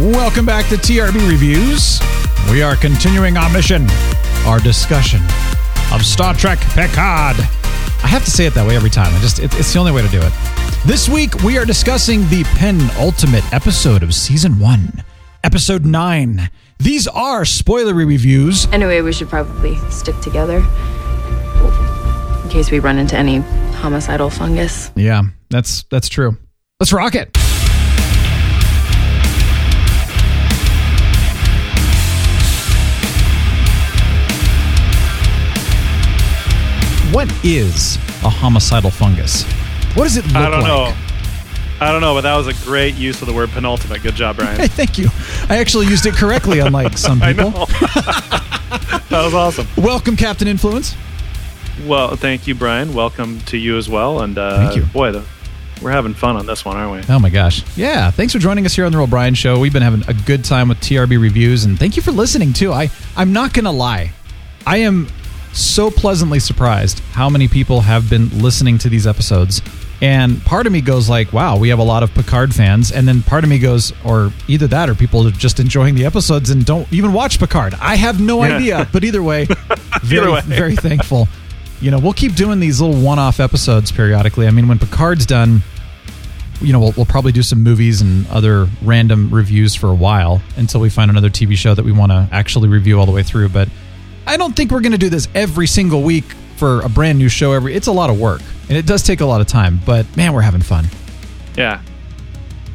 Welcome back to TRB Reviews. We are continuing our mission, our discussion of Star Trek Picard. I have to say it that way every time. I just it, it's the only way to do it. This week we are discussing the penultimate episode of season 1, episode 9. These are spoilery reviews. Anyway, we should probably stick together in case we run into any homicidal fungus. Yeah, that's that's true. Let's rock it. What is a homicidal fungus? What does it look like? I don't like? know. I don't know, but that was a great use of the word penultimate. Good job, Brian. Hey, thank you. I actually used it correctly, unlike some I people. know. that was awesome. Welcome, Captain Influence. Well, thank you, Brian. Welcome to you as well. And uh, Thank you. boy, the, we're having fun on this one, aren't we? Oh my gosh. Yeah. Thanks for joining us here on the Real Brian Show. We've been having a good time with TRB reviews and thank you for listening too. I, I'm not gonna lie. I am so pleasantly surprised how many people have been listening to these episodes. And part of me goes like, wow, we have a lot of Picard fans. And then part of me goes, or either that or people are just enjoying the episodes and don't even watch Picard. I have no Yeah. idea. But either way, very, Either way. very thankful. You know, we'll keep doing these little one-off episodes periodically. I mean, when Picard's done, you know, we'll, we'll probably do some movies and other random reviews for a while until we find another TV show that we want to actually review all the way through. But I don't think we're going to do this every single week for a brand new show. Every it's a lot of work and it does take a lot of time. But man, we're having fun. Yeah.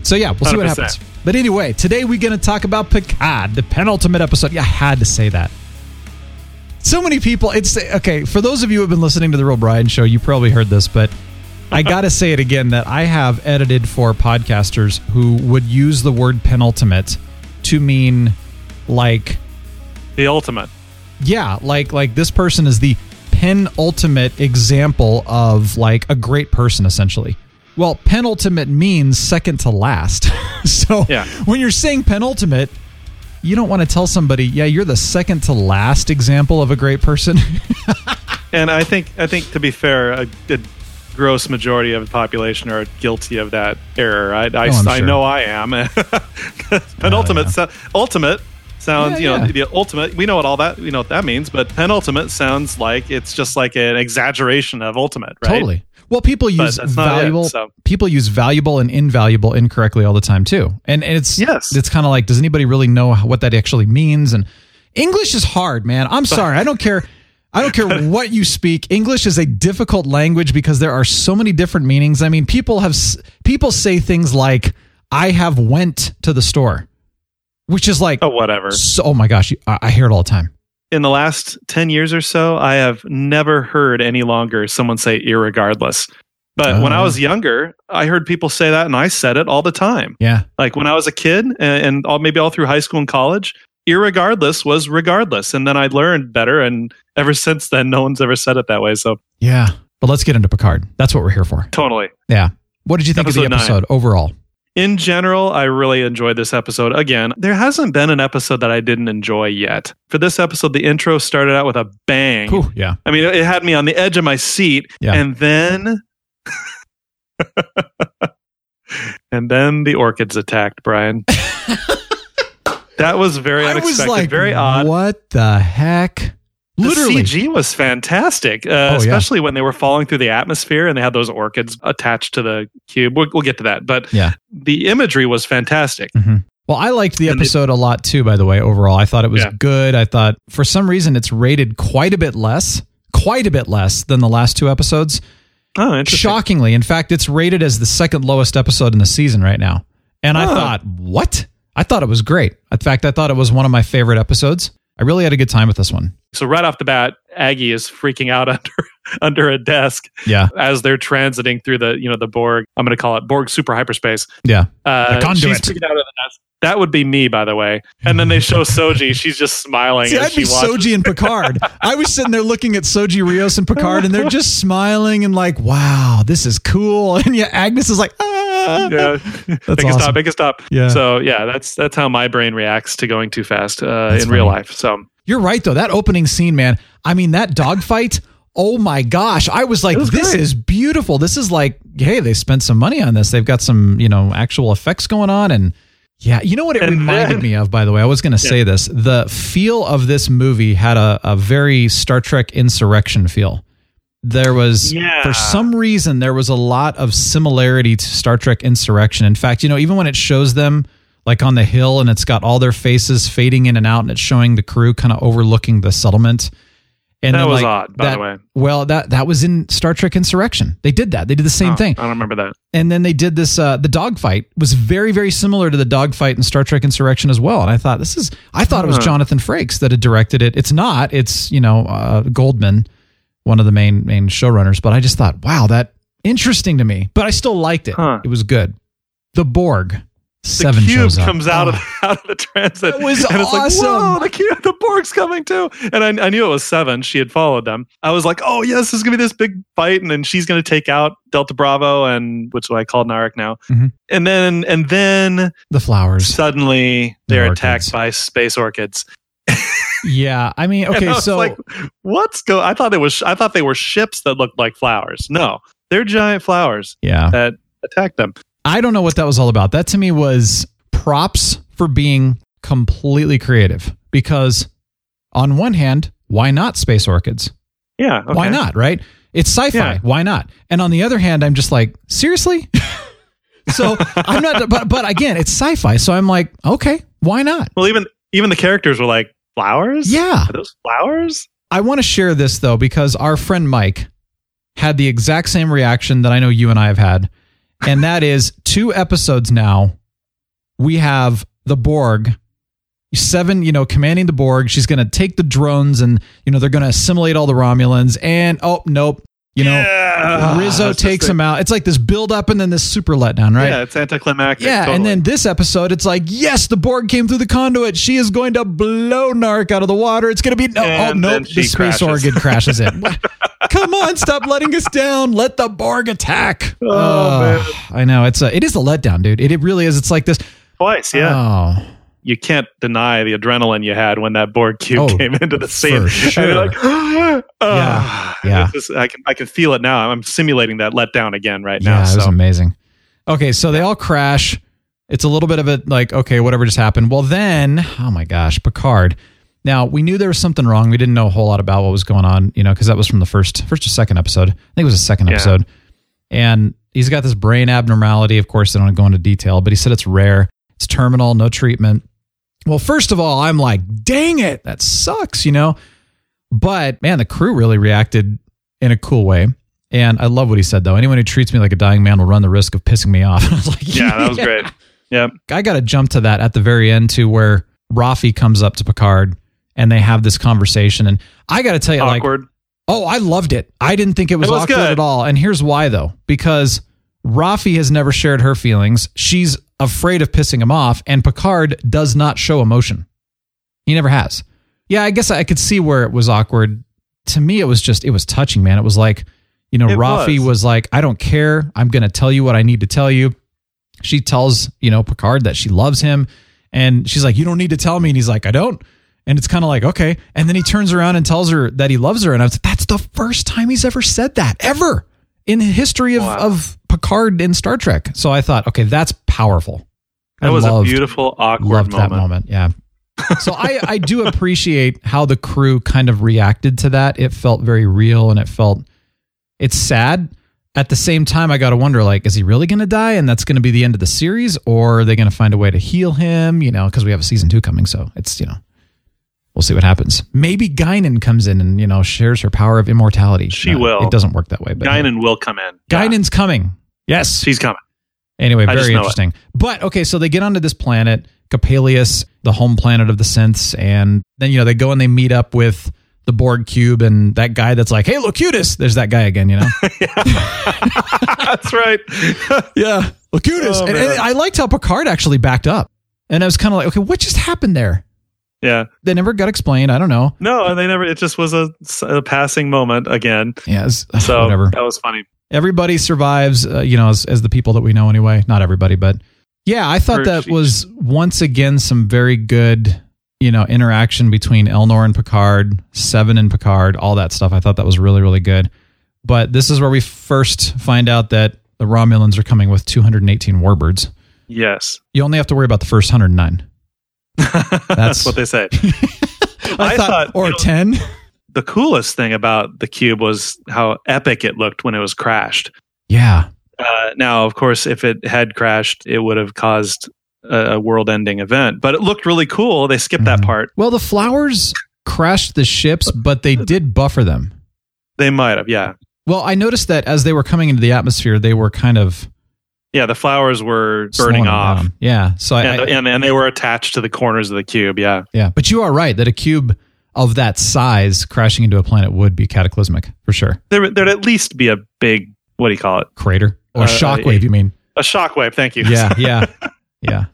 So yeah, we'll see what happens. But anyway, today we're going to talk about Picard, the penultimate episode. Yeah, I had to say that. So many people. It's okay for those of you who have been listening to the Real Brian Show. You probably heard this, but I got to say it again that I have edited for podcasters who would use the word penultimate to mean like The ultimate. Yeah, like like this person is the penultimate example of like a great person essentially. Well, penultimate means second to last. so Yeah. when you're saying penultimate, you don't want to tell somebody, yeah, you're the second to last example of a great person. And I think, I think to be fair, a, a gross majority of the population are guilty of that error. I, I, Oh, I sure. know I am. Oh, penultimate, yeah. so, ultimate sounds, Yeah, you know, yeah. the ultimate. We know what all that, we know what that means, but penultimate sounds like it's just like an exaggeration of ultimate, right? Totally. Well, people use not it, valuable. so. People use valuable and invaluable incorrectly all the time too, and, and it's Yes. it's kind of like, does anybody really know what that actually means? And English is hard, man. I'm sorry, I don't care. I don't care what you speak. English is a difficult language because there are so many different meanings. I mean, people have people say things like, "I have went to the store," which is like, Oh, whatever. so, oh my gosh, I, I hear it all the time. in the last 10 years or so, I have never heard any longer someone say irregardless. But when I Oh. was younger, I heard people say that and I said it all the time. Yeah, Like when I was a kid and, and all, maybe all through high school and college, irregardless was regardless. And then I learned better. And ever since then, no one's ever said it that way. So yeah. But let's get into Picard. That's what we're here for. totally. Yeah. What did you think of Episode the nine. episode overall? In general, I really enjoyed this episode. Again, there hasn't been an episode that I didn't enjoy yet. For this episode, the intro started out with a bang. Ooh, yeah. I mean, it had me on the edge of my seat. Yeah. And then. and then the orchids attacked, Brian. that was very I unexpected, was like, very odd. What the heck? Literally. The CG was fantastic, uh, Oh, yeah. especially when they were falling through the atmosphere and they had those orchids attached to the cube. We'll, we'll get to that, but Yeah. the imagery was fantastic. Well, I liked the episode a lot too, by the way, overall. I thought it was Yeah. good. I thought for some reason it's rated quite a bit less, quite a bit less than the last two episodes. Oh, interesting. Shockingly. In fact, it's rated as the second lowest episode in the season right now. And I Oh. thought, what? I thought it was great. In fact, I thought it was one of my favorite episodes. I really had a good time with this one. So right off the bat, Aggie is freaking out under under a desk Yeah, as they're transiting through the you know the Borg. I'm going to call it Borg super hyperspace. yeah. Uh, conduit. she's out of the desk. That would be me, by the way. And then they show Soji. She's just smiling See, as I'd she be watches. Soji and Picard. I was sitting there looking at Soji Rios and Picard, and they're just smiling and like, "Wow, this is cool." And yeah, Agnes is like, "Ah." yeah, make a awesome. stop, make a stop. Yeah. So yeah, that's that's how my brain reacts to going too fast uh, That's in real life. So You're right though. That opening scene, man. I mean, that dogfight. Oh my gosh! I was like, was "This great. is beautiful. This is like, hey, they spent some money on this. They've got some, you know, actual effects going on." And yeah, you know what it And reminded then- me of. By the way, I was going to say this. The feel of this movie had a, a very Star Trek Insurrection feel. There was, Yeah. for some reason, there was a lot of similarity to Star Trek Insurrection. In fact, you know, even when it shows them like on the hill and it's got all their faces fading in and out and it's showing the crew kind of overlooking the settlement. And That then, was like, odd, by that- the way. Well, that that was in Star Trek Insurrection. They did that. They did the same Oh, thing I don't remember that. and then they did this uh the dogfight was very very similar to the dogfight in Star Trek Insurrection as well and I thought this is I thought it was Jonathan Frakes that had directed it it's not it's you know uh Goldman one of the main main showrunners but I just thought wow that interesting to me but I still liked it Huh. it was good the Borg The cube comes out Oh. of out of the transit. That was and it's awesome. like, whoa, the cube, the Borg's coming too. And I, I knew it was seven. She had followed them. I was like, oh yes, this is gonna be this big fight, and then she's gonna take out Delta Bravo and which I call Narek now. Mhm. And then and then the flowers suddenly The they're orchids. attacked by space orchids. yeah I mean And I okay so like, what's go? I thought it was. I thought they were ships that looked like flowers. No, they're giant flowers yeah that attacked them. I don't know what that was all about. That to me was props for being completely creative because on one hand, why not space orchids? Yeah. Okay. Why not, right? It's sci-fi. Yeah. Why not? And on the other hand, I'm just like, seriously? so I'm not but but again, it's sci-fi. So I'm like, okay, why not? Well, even even the characters were like flowers. Yeah. Are those flowers? I want to share this though because our friend Mike had the exact same reaction that I know you and I have had. And that is two episodes now. We have the Borg, seven, you know, commanding the Borg. She's going to take the drones and, you know, they're going to assimilate all the Romulans. And, oh, nope. You know, Yeah. Rizzo just takes him out. It's like this build up and then this super letdown, right? Yeah, it's anticlimactic. Yeah, totally. and then this episode, it's like, yes, the Borg came through the conduit. She is going to blow Narek out of the water. It's going to be no, oh And nope, then the space crashes. organ crashes in. Come on, stop letting us down. Let the Borg attack. Oh, oh, I know it's a, it is a letdown, dude. It, it really is. It's like this. twice. Yeah, Oh, you can't deny the adrenaline you had when that Borg cube Oh, came into the scene. for sure. Like, oh, Yeah, yeah. Just- I can I can feel it now. I'm simulating that letdown again right now. yeah, it was amazing. Okay, so they all crash. It's a little bit of a like, okay, whatever just happened. Well, then, oh my gosh, Picard. Now we knew there was something wrong. We didn't know a whole lot about what was going on, you know, because that was from the first, first or second episode. I think it was the second Yeah. episode. And he's got this brain abnormality. Of course, they don't go into detail, but he said it's rare. It's terminal, no treatment. Well, first of all, I'm like, dang it, that sucks, you know. But man, the crew really reacted in a cool way. And I love what he said, though. Anyone who treats me like a dying man will run the risk of pissing me off. I was like, yeah, that was great. Yep. I got to jump to that at the very end, too, where Raffi comes up to Picard and they have this conversation. And I got to tell you, like, Awkward. Oh, I loved it. I didn't think it was, It was awkward good. at all. And here's why, though, because Raffi has never shared her feelings. She's afraid of pissing him off, and Picard does not show emotion. He never has. Yeah, I guess I could see where it was awkward. To me, it was just, it was touching, man. It was like, you know, It Raffi was. was like, I don't care. I'm going to tell you what I need to tell you. She tells, you know, Picard that she loves him. And she's like, You don't need to tell me. And he's like, I don't. And it's kind of like, okay. And then he turns around and tells her that he loves her. And I was like, that's the first time he's ever said that, ever in the history of, Wow. of Picard in Star Trek. So I thought, okay, that's powerful. That I was loved, a beautiful, awkward loved moment. that moment. Yeah. so I, I do appreciate how the crew kind of reacted to that. It felt very real and it felt, it's sad. At the same time, I got to wonder, like, is he really going to die? And that's going to be the end of the series? Or are they going to find a way to heal him? You know, because we have a season two coming. So it's, you know, we'll see what happens. Maybe Guinan comes in and, you know, shares her power of immortality. She No, will. It doesn't work that way. But Guinan will come in. Yeah, Guinan's coming. Yes. she's coming. Anyway, very interesting. But okay, so they get onto this planet. Coppelius, the home planet of the synths, and then you know they go and they meet up with the Borg cube and that guy that's like, "Hey, Locutus!" There's that guy again, you know. That's right. yeah, Locutus. Oh, and, and I liked how Picard actually backed up, and I was kind of like, "Okay, what just happened there?" yeah. They never got explained. I don't know. No, they never. It just was a, a passing moment again. Yeah, So whatever. that was funny. Everybody survives uh, you know as, as the people that we know anyway. Not everybody but yeah i thought that was once again some very good you know interaction between elnor and picard seven and picard all that stuff. I thought that was really really good. But this is where we first find out that the romulans are coming with 218 warbirds. Yes, you only have to worry about the first 109 that's what they say. i, I thought, thought, or you know- 10 the coolest thing about the cube was how epic it looked when it was crashed. yeah Uh, now, of course, if it had crashed, it would have caused a, a world-ending event. But it looked really cool. They skipped that Mhm. part. well the flowers crashed the ships but they did buffer them They might have, yeah, Well, I noticed that as they were coming into the atmosphere, they were kind of yeah. The flowers were burning off, down. Yeah. So I, and, I- and and they were attached to the corners of the cube. Yeah, yeah, but you are right that a cube of that size crashing into a planet would be cataclysmic for sure. there there'd at least be a big what do you call it? Crater or Uh, shockwave, you mean? A shockwave. Thank you. Yeah, yeah, yeah.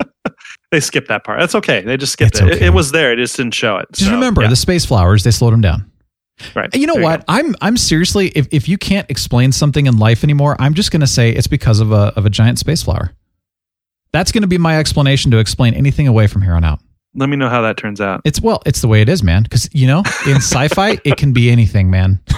they skipped that part. That's okay. They just skipped it. it. okay. It was there. It just didn't show it. Just So, remember yeah. the space flowers; they slowed them down. Right. You know There you what? I'm I'm seriously if if you can't explain something in life anymore, I'm just going to say it's because of a of a giant space flower. That's going to be my explanation to explain anything away from here on out. Let me know how that turns out. It's well, it's the way it is, man. Because you know, in sci-fi, it can be anything, man.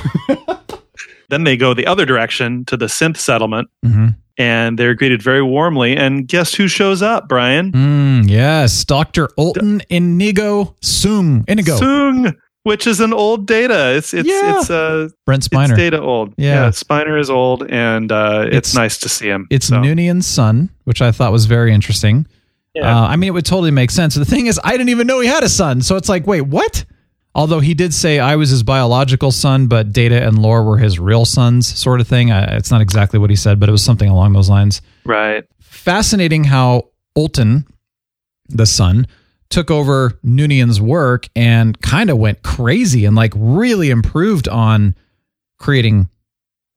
Then they go the other direction to the synth settlement, hmm and they're greeted very warmly. And guess who shows up, Brian? Mm, yes, Doctor Altan Inigo Soong. Inigo. Soong, which is an old data. It's it's Yeah. it's uh Brent it's Spiner. data old. Yeah. Spiner is old, and uh, it's, It's- nice to see him. It's So, Noonien's son, which I thought was very interesting. Yeah. Uh, I mean, it would totally make sense. The thing is, I didn't even know he had a son. So it's like, wait, what? Although he did say I was his biological son, but Data and Lore were his real sons, sort of thing. I, it's not exactly what he said, but it was something along those lines. right. Fascinating how Altan, the son, took over Noonien's work and kind of went crazy and like really improved on creating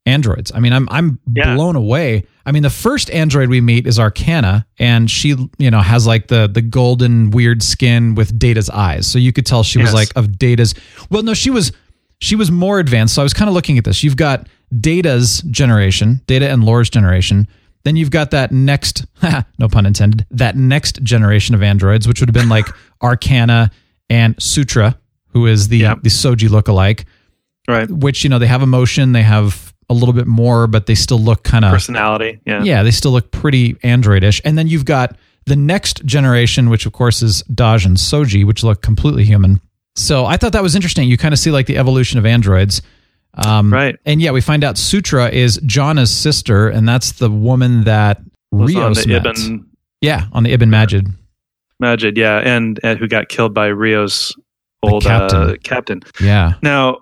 androids. I mean, I'm I'm Yeah. blown away. I mean, the first android we meet is Arcana, and she, you know, has like the the golden weird skin with Data's eyes. So you could tell she was like of Data's. Well, no, she was she was more advanced. So I was kind of looking at this. You've got Data's generation, Data and Lore's generation. Then you've got that next, no pun intended, that next generation of androids, which would have been like Arcana and Sutra, who is the Yep. the Soji lookalike Right. which you know they have emotion, they have a little bit more, but they still look kind of Personality. Yeah. yeah, they still look pretty androidish. And then you've got the next generation, which of course is Dahj and Soji, which look completely human. So I thought that was interesting. You kind of see like the evolution of androids. Um, Right. And yeah, we find out Sutra is Jana's sister, and that's the woman that Was Rios met. Ibn Yeah, on the Ibn Majid. Majid. Yeah, and, and who got killed by Rio's old captain. Uh, captain. Yeah. Now,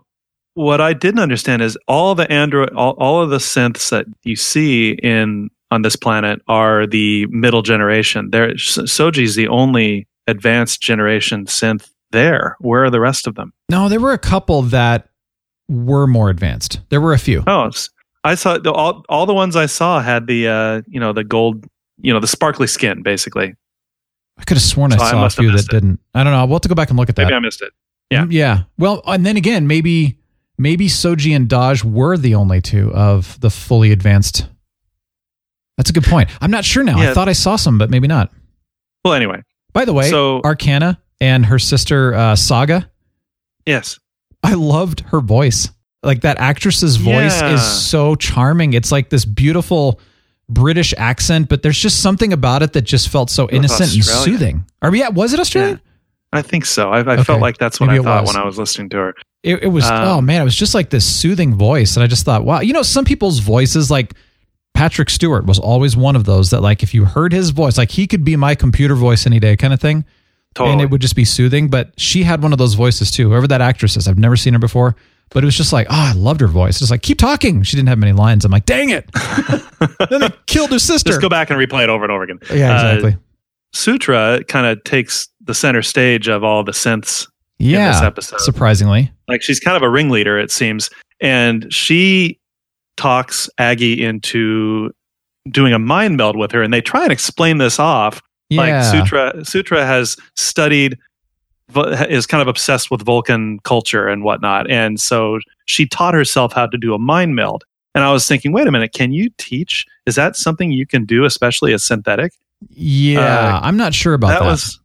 what I didn't understand is all the android, all, all of the synths that you see in on this planet are the middle generation. There, Soji's the only advanced generation synth there. Where are the rest of them? No, there were a couple that were more advanced. There were a few. Oh, I saw the, all all the ones I saw had the uh, you know the gold, you know the sparkly skin, basically. I could have sworn So I I saw a few that it. didn't. I don't know. We'll have to go back and look at that. Maybe I missed it. Yeah. Mm, Yeah. Well, and then again, maybe maybe Soji and Dahj were the only two of the fully advanced. That's a good point. I'm not sure now. I thought I saw some, but maybe not. Well, anyway, By the way, So- Arcana and her sister uh, Saga, yes, I loved her voice. Like that actress's voice Yeah. is so charming. It's like this beautiful British accent, but there's just something about it that just felt so innocent and soothing. Or yeah, was it Australian? I think so. I, I Okay. felt like that's what Maybe I thought was. when I was listening to her. It, it was Um, oh man, it was just like this soothing voice, and I just thought, wow, you know, some people's voices, like Patrick Stewart, was always one of those that, like, if you heard his voice, like he could be my computer voice any day, kind of thing, Totally. and it would just be soothing. But she had one of those voices too. Whoever that actress is, I've never seen her before, but it was just like, oh, I loved her voice. Just like keep talking. She didn't have many lines. I'm like, dang it. then they killed her sister. Just go back and replay it over and over again. yeah, Uh, exactly. Sutra kind of takes the center stage of all the synths in this Yeah, episode. surprisingly. like she's kind of a ringleader, it seems, and she talks Aggie into doing a mind meld with her, and they try and explain this off. Yeah. Like Sutra, Sutra has studied, is kind of obsessed with Vulcan culture and whatnot, and so she taught herself how to do a mind meld. And I was thinking, wait a minute, can you teach? Is that something you can do, especially as synthetic? Yeah, Uh, I'm not sure about that. that was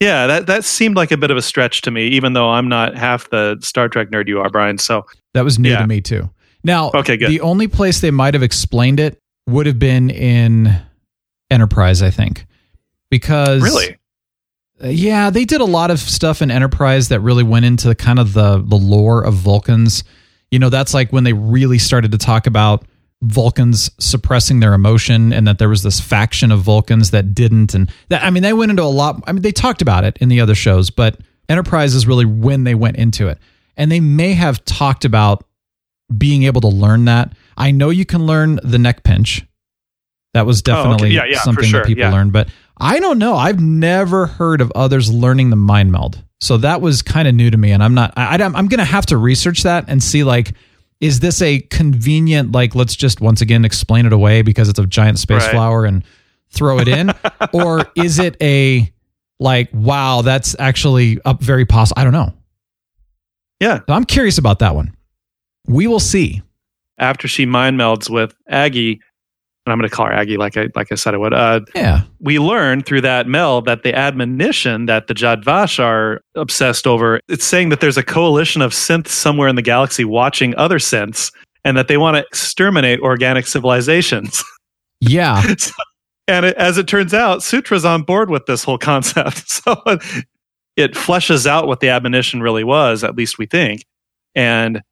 yeah that that seemed like a bit of a stretch to me even though i'm not half the star trek nerd you are brian so That was new Yeah. to me too. Now, Okay, good. the only place they might have explained it would have been in Enterprise, I think, because really Uh, yeah, they did a lot of stuff in Enterprise that really went into kind of the the lore of Vulcans. You know, that's like when they really started to talk about Vulcans suppressing their emotion and that there was this faction of Vulcans that didn't and that I mean they went into a lot I mean they talked about it in the other shows, but Enterprise is really when they went into it. And they may have talked about being able to learn that. I know you can learn the neck pinch. That was Oh, okay. definitely Yeah, yeah, something sure. that people Yeah. learned, but I don't know. I've never heard of others learning the mind meld. So that was kind of new to me and I'm not I, I'm going to have to research that and see like is this a convenient like let's just once again explain it away because it's a giant space Right. flower and throw it in or is it a like wow that's actually up very possible I don't know. yeah So I'm curious about that one. We will see. after she mind melds with aggie and i'm going to call her aggie like i like i said i would uh, Yeah. we learn through that meld that the admonition that the Jat Vash are obsessed over it's saying that there's a coalition of synths somewhere in the galaxy watching other synths and that they want to exterminate organic civilizations Yeah. and it, as it turns out, Sutra's on board with this whole concept. So it fleshes out what the admonition really was, at least we think. And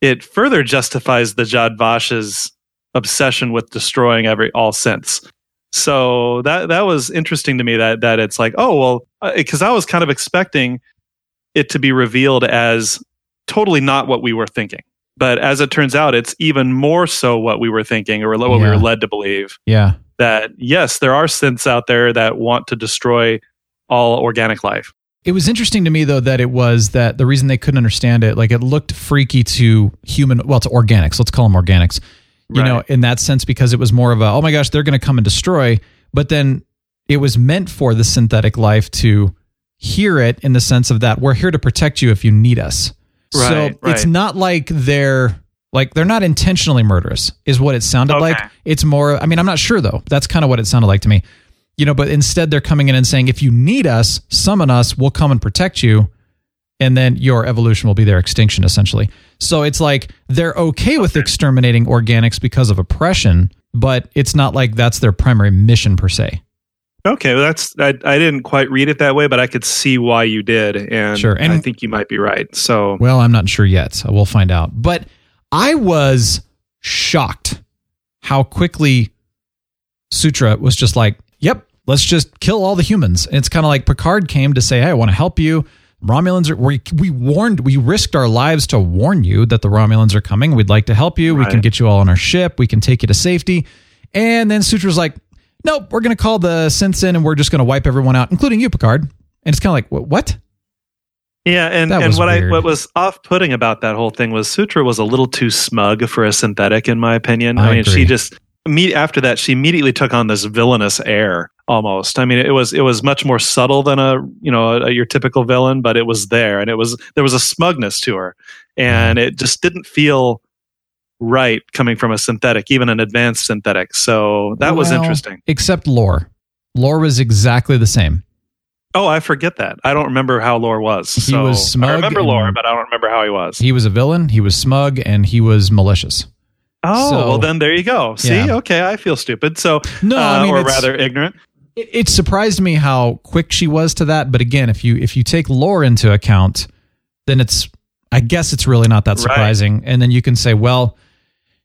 it further justifies the Jat Vash's obsession with destroying every all synths. So that that was interesting to me that that it's like, oh well, uh, because I was kind of expecting it to be revealed as totally not what we were thinking. But as it turns out, it's even more so what we were thinking or what we were led to believe Yeah. that yes, there are synths out there that want to destroy all organic life. It was interesting to me though that it was that the reason they couldn't understand it, like it looked freaky to human, well, to organics. Let's call them organics. You know, in that sense, because it was more of a, oh my gosh, they're going to come and destroy. But then it was meant for the synthetic life to hear it in the sense of that we're here to protect you if you need us. so Right, it's not like they're like they're not intentionally murderous, is what it sounded Okay. like. It's more. I mean, I'm not sure though. That's kind of what it sounded like to me. You know, but instead they're coming in and saying, if you need us, summon us, we'll come and protect you, and then your evolution will be their extinction essentially. So it's like they're okay with exterminating organics because of oppression, but it's not like that's their primary mission per se. Okay, well that's I, I didn't quite read it that way, but I could see why you did, and, Sure, and- I think you might be right. So Well, I'm not sure yet. So we'll find out. But I was shocked how quickly Sutra was just like, yep, let's just kill all the humans. And it's kind of like Picard came to say, hey, I want to help you. Romulans are, we, we warned, we risked our lives to warn you that the Romulans are coming. We'd like to help you. We can get you all on our ship. We can take you to safety. And then Sutra's like, nope, we're going to call the synths in and we're just going to wipe everyone out, including you, Picard. And it's kind of like, "Wh- what? yeah, and, and what weird. I what was off putting about that whole thing was Sutra was a little too smug for a synthetic, in my opinion. I I, mean, agree. she just after that she immediately took on this villainous air almost. I mean, it was it was much more subtle than a you know a, your typical villain, but it was there, and it was there was a smugness to her, and it just didn't feel right coming from a synthetic, even an advanced synthetic. So that was interesting. Except lore. Lore was exactly the same. Oh, I forget that. I don't remember how Lore was. He so was smug I remember Lore, but I don't remember how he was. He was a villain, he was smug, and he was malicious. Oh, so- well then there you go. See, Yeah. okay, I feel stupid. So No, uh, I mean, or rather ignorant. It, it surprised me how quick she was to that. But again, if you if you take lore into account, then it's I guess it's really not that Right. surprising. And then you can say, well,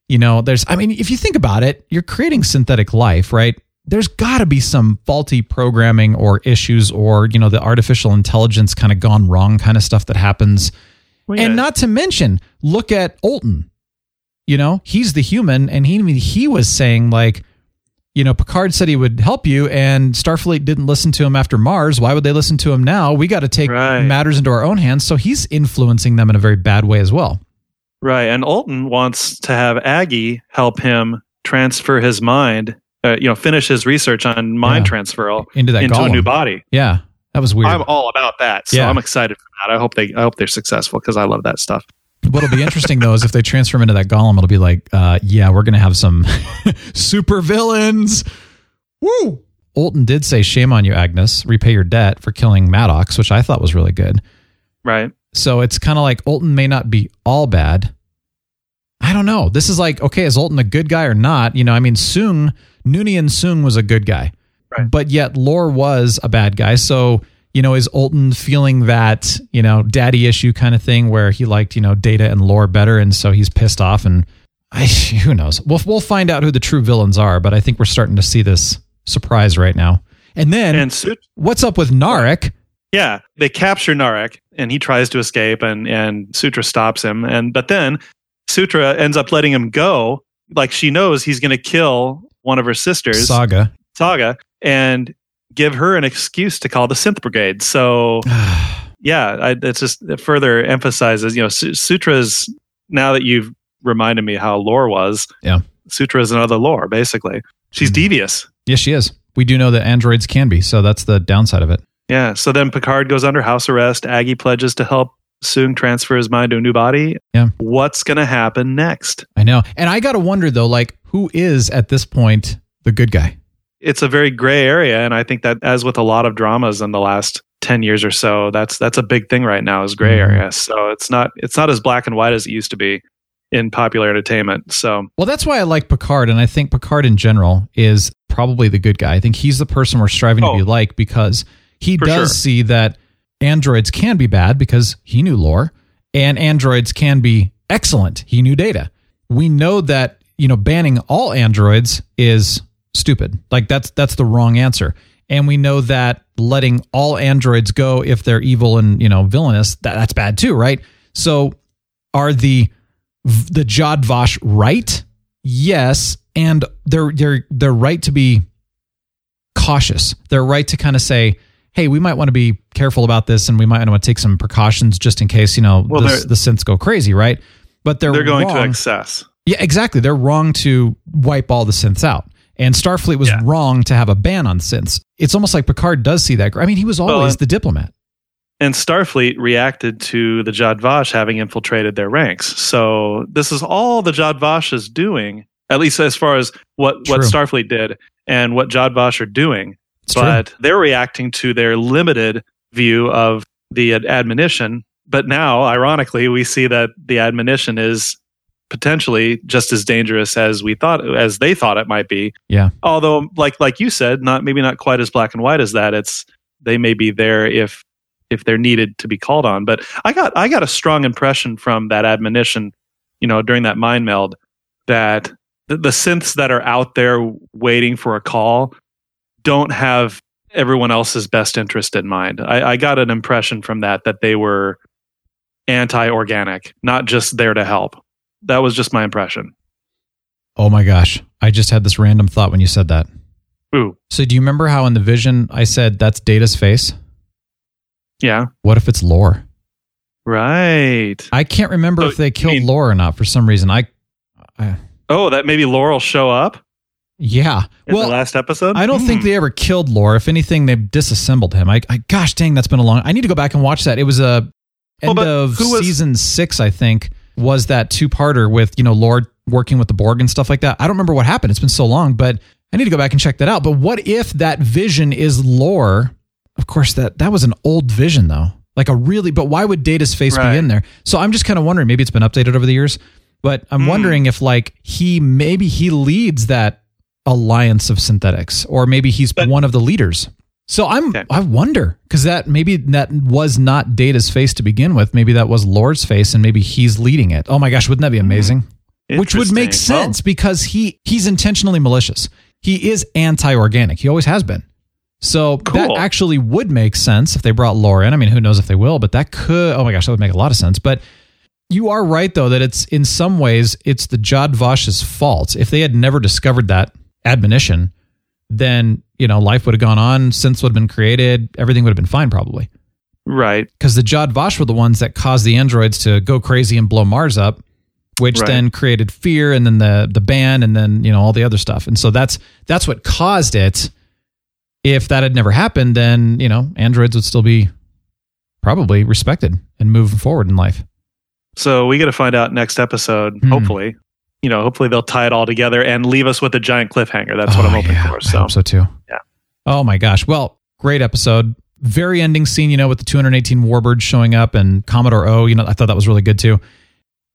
you know, there's I mean, if you think about it, you're creating synthetic life, right? There's got to be some faulty programming or issues or, you know, the artificial intelligence kind of gone wrong kind of stuff that happens. Well, And not to mention, look at Altan. You know, he's the human, and he he was saying like, you know, Picard said he would help you, and Starfleet didn't listen to him after Mars. Why would they listen to him now? We got to take Right. matters into our own hands. So he's influencing them in a very bad way as well. Right. And Altan wants to have Aggie help him transfer his mind, uh, you know, finish his research on mind Yeah. transfer Into that into a new body. Yeah, that was weird. I'm all about that. So Yeah. I'm excited for that. I hope they I hope they're successful because I love that stuff. What'll be interesting though is if they transform into that golem, it'll be like, uh, yeah, we're gonna have some super villains. Woo! Altan did say, "Shame on you, Agnes. Repay your debt for killing Maddox," which I thought was really good. Right. So it's kind of like Altan may not be all bad. I don't know. This is like, okay, is Altan a good guy or not? You know, I mean, Soong, Noonien Soong was a good guy, Right. but yet Lore was a bad guy. So, you know, is Altan feeling that, you know, daddy issue kind of thing where he liked, you know, Data and Lore better. And so he's pissed off and I, who knows? We'll, we'll find out who the true villains are, but I think we're starting to see this surprise right now. And then And Sut- what's up with Narek? yeah, they capture Narek and he tries to escape and and Sutra stops him and but then Sutra ends up letting him go like she knows he's going to kill one of her sisters. Saga. Saga and give her an excuse to call the synth brigade. So yeah, I, it's just it further emphasizes, you know, Su- Sutra's now that you've reminded me how lore was. Yeah. Sutra is another lore, basically. She's Mhm. devious. Yes, she is. We do know that androids can be, so that's the downside of it. Yeah. So then Picard goes under house arrest. Aggie pledges to help Soong transfer his mind to a new body. Yeah. What's going to happen next? I know. And I got to wonder though, like, who is at this point the good guy? It's a very gray area, and I think that, as with a lot of dramas in the last ten years or so, that's that's a big thing right now is gray Mhm. area. So it's not it's not as black and white as it used to be in popular entertainment. So Well, that's why I like Picard. And I think Picard in general is probably the good guy. I think he's the person we're striving Oh. to be like because he does sure. see that androids can be bad because he knew lore and androids can be excellent. He knew data. We know that, you know, banning all androids is stupid. Like that's that's the wrong answer. And we know that letting all androids go if they're evil and, you know, villainous, that, that's bad too, right? So are the the Jat Vash right? Yes, and they're they're they're right to be cautious. They're right to kind of say, "Hey, we might want to be careful about this, and we might want to take some precautions just in case you know Well, the, the synths go crazy." Right? But they're they're going to excess. Yeah, exactly. They're wrong to wipe all the synths out. And Starfleet was Yeah. wrong to have a ban on synths. It's almost like Picard does see that. I mean, he was Well, always and- the diplomat. And Starfleet reacted to the Jat Vash having infiltrated their ranks. So this is all the Jat Vash is doing, at least as far as what, what Starfleet did and what Jat Vash are doing. It's true. but they're reacting to their limited view of the ad- admonition. But now, ironically, we see that the admonition is potentially just as dangerous as we thought, as they thought it might be. Yeah. Although, like like you said, not maybe not quite as black and white as that. It's they may be there if if they're needed to be called on. But I got I got a strong impression from that admonition, you know, during that mind meld that the, the synths that are out there waiting for a call don't have everyone else's best interest in mind. I, I got an impression from that that they were anti-organic, not just there to help. That was just my impression. Oh my gosh. I just had this random thought when you said that. Ooh, So do you remember how in the vision I said that's Data's face? yeah, What if it's Lore? right. I can't remember So, if they killed mean- Lore or not for some reason. I, I Oh, that maybe Lore will show up yeah. in well, the last episode. I don't think Hmm. they ever killed Lore. If anything, they disassembled him. I, I gosh dang, that's been a long. I need to go back and watch that. It was a end but of was- season six, I think, was that two parter with you know Lore working with the Borg and stuff like that. I don't remember what happened. It's been so long, but I need to go back and check that out. But what if that vision is Lore? Of course, that that was an old vision though, like a really. But why would Data's face Right. be in there? So I'm just kind of wondering. Maybe it's been updated over the years, but I'm Hmm. wondering if like he maybe he leads that alliance of synthetics, or maybe he's But- one of the leaders. So I'm Okay. I wonder because that maybe that was not Data's face to begin with. Maybe that was Lore's face, and maybe he's leading it. Oh my gosh, wouldn't that be amazing? Which would make Hmm. Interesting. Well, sense because he he's intentionally malicious. He is anti-organic. He always has been. So that actually would make sense if they brought Lore in. I mean, who knows if they will, but that could. Oh my gosh, that would make a lot of sense. But you are right though that it's in some ways it's the Jat Vash's fault. If they had never discovered that admonition, then you know life would have gone on, synths would have been created, everything would have been fine probably. Right. Because the Jat Vash were the ones that caused the androids to go crazy and blow Mars up, which Right. then created fear, and then the the ban, and then you know all the other stuff. And so that's that's what caused it. If that had never happened, then you know androids would still be probably respected and moving forward in life. So we got to find out next episode. Hmm. Hopefully, you know, hopefully they'll tie it all together and leave us with a giant cliffhanger. That's what Oh, I'm hoping yeah, for. I So, hope so too. Yeah. Oh my gosh. Well, great episode. Very ending scene, you know, with the 218 Warbirds showing up and Commodore O. You know, I thought that was really good too.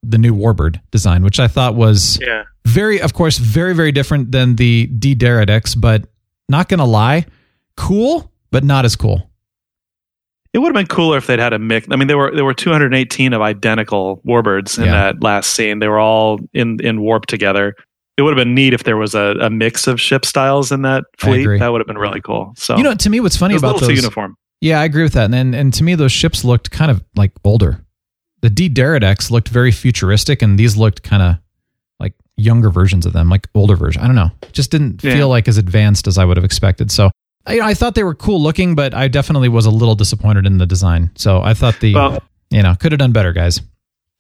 The new Warbird design, which I thought was yeah. very, of course, very, very different than the D'deridex, but not gonna lie, cool, but not as cool. It would have been cooler if they'd had a mix. I mean, there were there were 218 of identical warbirds in Yeah. that last scene. They were all in in warp together. It would have been neat if there was a, a mix of ship styles in that fleet. That would have been really cool. So You know, to me, what's funny it was a about those uniform. Yeah, I agree with that. And and, and to me, those ships looked kind of like older. The D'deridex looked very futuristic, and these looked kind of like younger versions of them, like older version. I don't know. Just didn't Yeah. feel like as advanced as I would have expected. So I, I thought they were cool looking, but I definitely was a little disappointed in the design. So I thought the Well- you know could have done better, guys.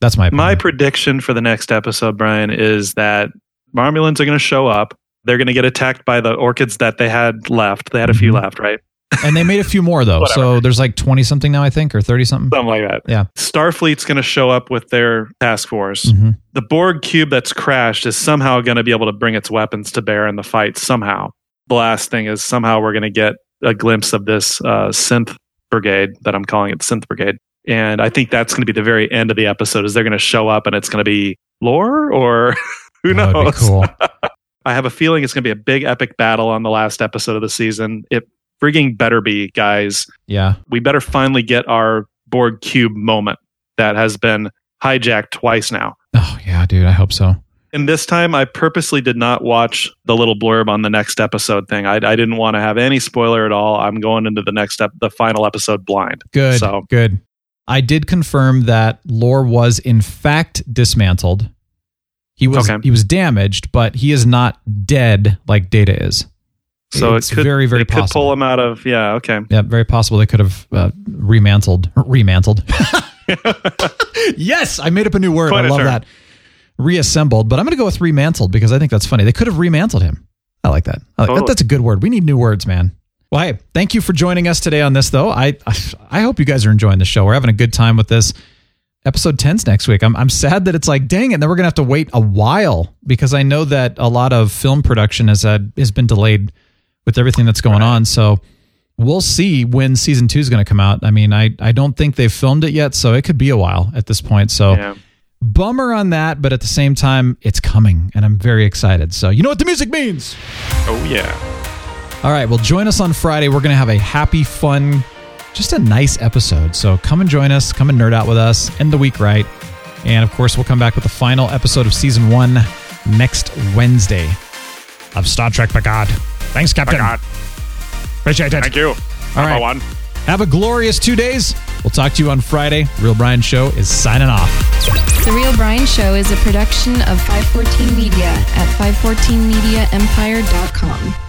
That's my opinion. My prediction for the next episode, Brian, is that Romulans are going to show up. They're going to get attacked by the orchids that they had left. They had a few Mhm. left, right? and they made a few more though. so there's like twenty something now, I think, or thirty something. Something like that. Yeah. Starfleet's going to show up with their task force. Mhm. The Borg cube that's crashed is somehow going to be able to bring its weapons to bear in the fight. Somehow. The last thing is somehow we're going to get a glimpse of this uh, synth brigade that I'm calling it the synth brigade. And I think that's going to be the very end of the episode. Is they're going to show up and it's going to be lore or who That knows? cool. I have a feeling it's going to be a big epic battle on the last episode of the season. It frigging better be, guys. Yeah. We better finally get our Borg cube moment that has been hijacked twice now. Oh yeah, dude. I hope so. And this time, I purposely did not watch the little blurb on the next episode thing. I, I didn't want to have any spoiler at all. I'm going into the next ep- the final episode blind. Good. So Good. I did confirm that Lore was in fact dismantled. He was Okay. he was damaged, but he is not dead like Data is. so it's it could very very it could possible. pull him out of yeah. Okay. Yeah, very possible they could have uh, remantled remantled. yes, I made up a new word. Quite I love that. Reassembled, but I'm going to go with remantled because I think that's funny. They could have remantled him. I like that. I like, Totally. That's a good word. We need new words, man. Well, hey, thank you for joining us today on this, though. I I hope you guys are enjoying the show. We're having a good time with this. Episode 10's next week. I'm, I'm sad that it's like, dang it, and then we're going to have to wait a while because I know that a lot of film production has had, has been delayed with everything that's going on. So we'll see when season two is going to come out. I mean, I, I don't think they've filmed it yet, so it could be a while at this point. So Yeah. Bummer on that, but at the same time, it's coming and I'm very excited. So you know what the music means. Oh yeah. All right, well, join us on Friday. We're going to have a happy, fun, just a nice episode. So come and join us. Come and nerd out with us. End the week right. And of course, we'll come back with the final episode of season one next Wednesday of Star Trek Picard. Thanks, Captain. Appreciate it. Thank you. All right. one. Have a glorious two days. We'll talk to you on Friday. Real Brian Show is signing off. The Real Brian Show is a production of 514 Media at 514mediaempire.com.